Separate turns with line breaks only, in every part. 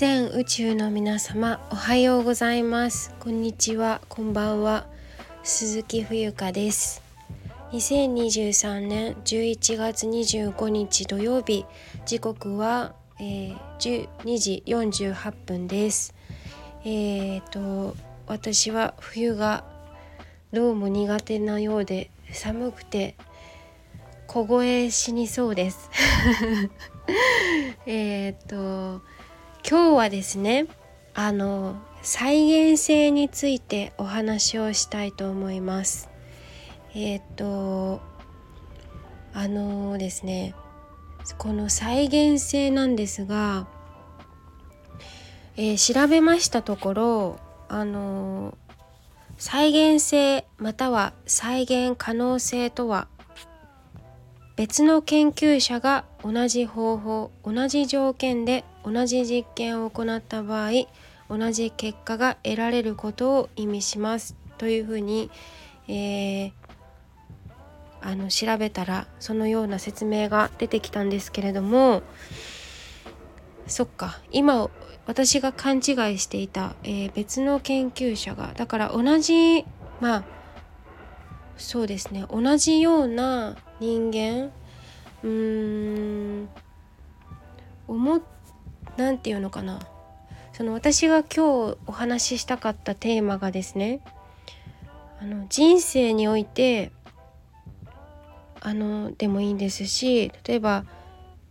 全宇宙の皆様おはようございます。こんにちは。こんばんは。鈴木冬香です。2023年11月25日土曜日時刻は、えー、12時48分です。えーと私は冬がどうも苦手なようで寒くて小声死にそうです。えっと今日はですねあの再現性についてお話をしたいと思います。えっとあのですねこの再現性なんですが、えー、調べましたところあの再現性または再現可能性とは別の研究者が同じ方法同じ条件で同じ実験を行った場合同じ結果が得られることを意味します。というふうに、えー、あの調べたらそのような説明が出てきたんですけれどもそっか今私が勘違いしていた、えー、別の研究者がだから同じまあそうですね同じような人間？うーん。思っ何て言うのかな？その私が今日お話ししたかったテーマがですねあの人生においてあのでもいいんですし例えば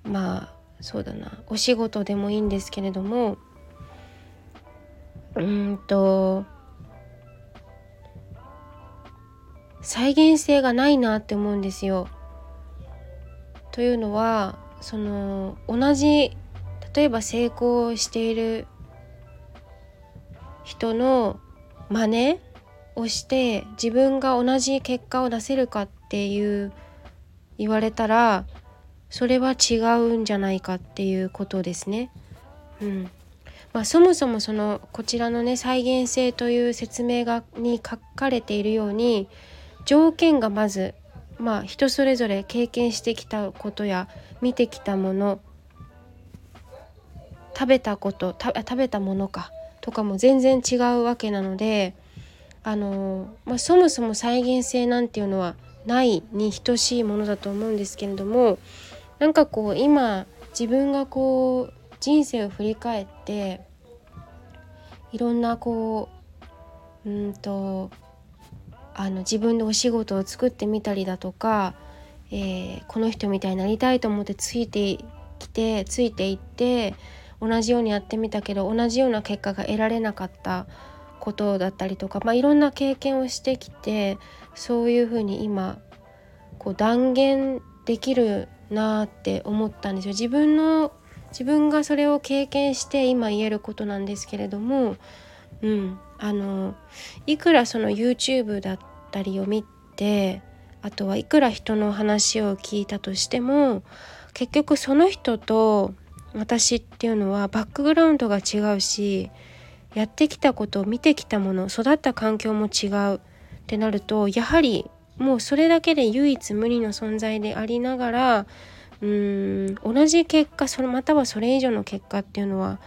まあそうだなお仕事でもいいんですけれどもうんと再現性がないなって思うんですよ。というのはその同じ例えば成功している人の真似をして自分が同じ結果を出せるかっていう言われたらそれは違うんじゃないかっていうことですね。うんまあ、そもそもそのこちらのね再現性という説明がに書かれているように条件がまずまあ人それぞれ経験してきたことや見てきたもの食べたこと食べたものかとかも全然違うわけなのであの、まあ、そもそも再現性なんていうのはないに等しいものだと思うんですけれどもなんかこう今自分がこう人生を振り返っていろんなこううんとあの自分でお仕事を作ってみたりだとか、えー、この人みたいになりたいと思ってついてきてついていって同じようにやってみたけど同じような結果が得られなかったことだったりとか、まあ、いろんな経験をしてきてそういうふうに今こう断言できるなって思ったんですよ。自分の自分がそれを経験して今言えることなんですけれども、うん、あのいくらその YouTube だったりを見てあとはいくら人の話を聞いたとしても結局その人と私っていうのはバックグラウンドが違うしやってきたことを見てきたもの育った環境も違うってなるとやはりもうそれだけで唯一無二の存在でありながらうーん同じ結果それまたはそれ以上の結果っていうのは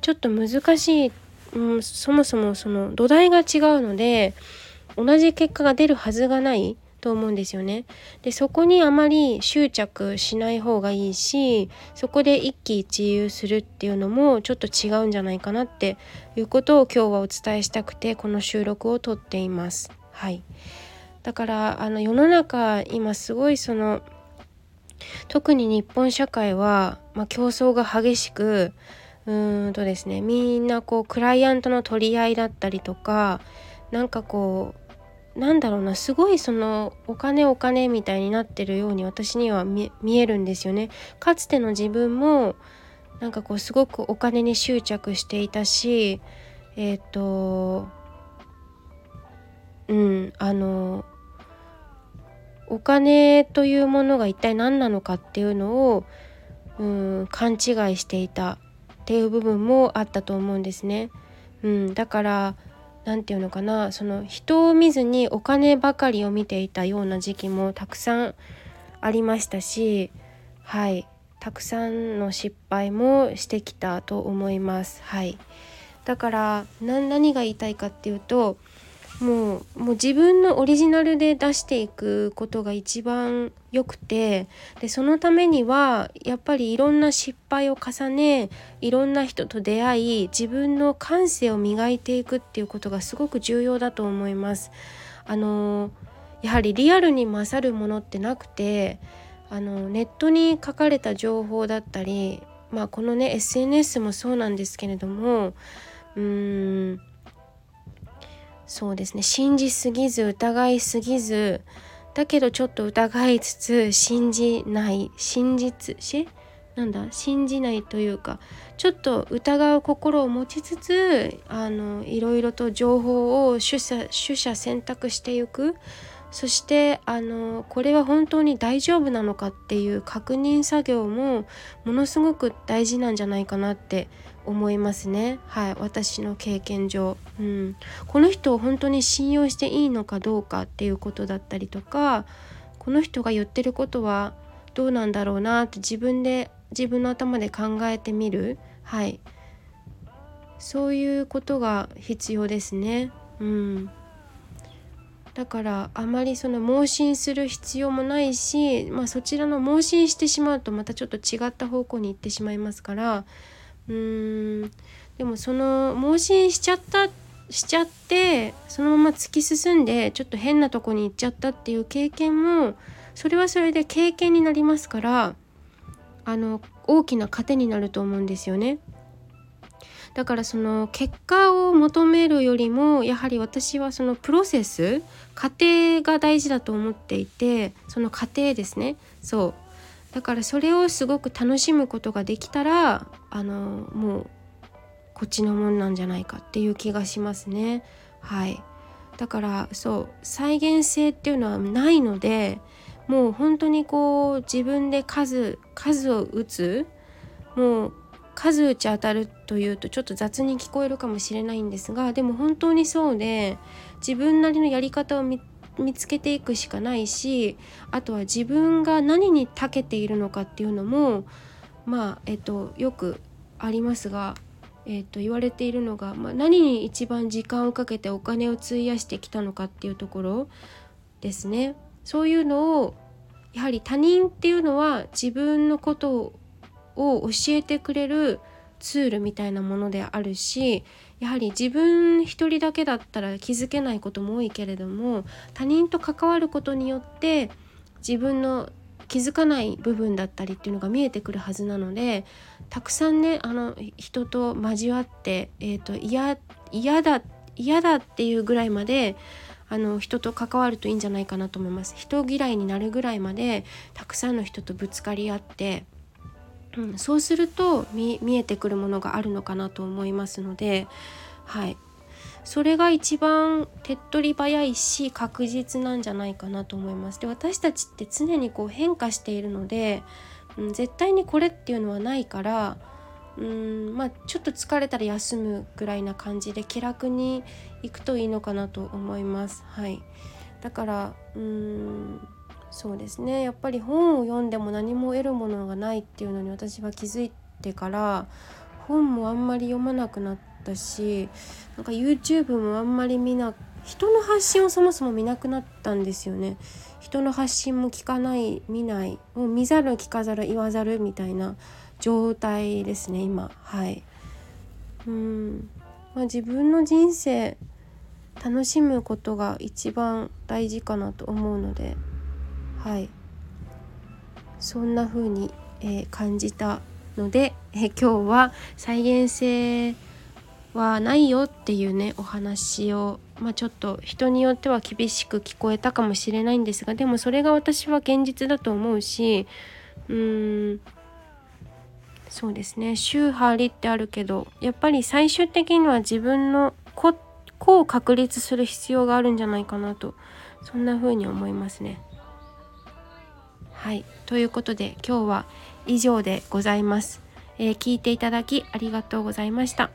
ちょっと難しい、うん、そもそもその土台が違うので同じ結果が出るはずがないと思うんですよね。でそこにあまり執着しない方がいいしそこで一喜一憂するっていうのもちょっと違うんじゃないかなっていうことを今日はお伝えしたくてこの収録をとっています。はい、だからあの世の中今すごいその特に日本社会は、まあ、競争が激しくうーんとですねみんなこうクライアントの取り合いだったりとかなんかこうなんだろうなすごいそのお金お金みたいになってるように私には見えるんですよね。かつての自分もなんかこうすごくお金に執着していたしえっ、ー、とうんあのお金というものが一体何なのかっていうのをうん勘違いしていたっていう部分もあったと思うんですね。うん、だから何て言うのかなその人を見ずにお金ばかりを見ていたような時期もたくさんありましたしはいたくさんの失敗もしてきたと思います。はい、だから何が言いたいかっていうともうもう自分のオリジナルで出していくことが一番よくてでそのためにはやっぱりいろんな失敗を重ねいろんな人と出会い自分の感性を磨いていくっていうことがすごく重要だと思います。あのやはりリアルに勝るものってなくてあのネットに書かれた情報だったり、まあ、このね SNS もそうなんですけれどもうーんそうですね。信じすぎず疑いすぎずだけどちょっと疑いつつ信じない真実し？なんだ？信じないというかちょっと疑う心を持ちつつあのいろいろと情報を取捨取捨選択していく。そしてあのこれは本当に大丈夫なのかっていう確認作業もものすごく大事なんじゃないかなって思いますね。はい私の経験上、うん、この人を本当に信用していいのかどうかっていうことだったりとかこの人が言ってることはどうなんだろうなって自分で自分の頭で考えてみる。はい。そういうことが必要ですね。うん。だからあまりその盲信する必要もないし、まあ、そちらの盲信してしまうとまたちょっと違った方向に行ってしまいますからうーんでもその盲信しちゃったしちゃってそのまま突き進んでちょっと変なとこに行っちゃったっていう経験もそれはそれで経験になりますからあの大きな糧になると思うんですよね。だからその結果を求めるよりもやはり私はそのプロセス過程が大事だと思っていてその過程ですね。そう。だからそれをすごく楽しむことができたらあのもうこっちのもんなんじゃないかっていう気がしますね。はい。だからそう再現性っていうのはないのでもう本当にこう自分で数数を打つもう数打ち当たるというとちょっと雑に聞こえるかもしれないんですがでも本当にそうで自分なりのやり方を見つけていくしかないしあとは自分が何に長けているのかっていうのもまあえっとよくありますが、えっと、言われているのが、まあ、何に一番時間をかけてお金を費やしてきたのかっていうところですね。そういうのをやはり他人っていうのは自分のことを教えてくれるツールみたいなものであるしやはり自分一人だけだったら気づけないことも多いけれども他人と関わることによって自分の気づかない部分だったりっていうのが見えてくるはずなのでたくさんねあの人と交わって、えーと、嫌だ嫌だっていうぐらいまであの人と関わるといいんじゃないかなと思います。人嫌いになるぐらいまでたくさんの人とぶつかり合ってうん、そうすると見えてくるものがあるのかなと思いますので、はい、それが一番手っ取り早いし確実なんじゃないかなと思います。で私たちって常にこう変化しているので、うん、絶対にこれっていうのはないからうんまあちょっと疲れたら休むぐらいな感じで気楽にいくといいのかなと思います。はい、だからうんそうですね。やっぱり本を読んでも何も得るものがないっていうのに私は気づいてから本もあんまり読まなくなったしなんか YouTube もあんまり見な人の発信をそもそも見なくなったんですよね。人の発信も聞かない見ないもう見ざる聞かざる言わざるみたいな状態ですね今。はい。うん、まあ、自分の人生楽しむことが一番大事かなと思うので。はいそんな風に、えー、感じたので、えー、今日は再現性はないよっていうねお話を、まあ、ちょっと人によっては厳しく聞こえたかもしれないんですがでもそれが私は現実だと思うしうーんそうですね宗派ありってあるけどやっぱり最終的には自分の個を確立する必要があるんじゃないかなとそんな風に思いますね。はい。ということで今日は以上でございます、えー、聞いていただきありがとうございました。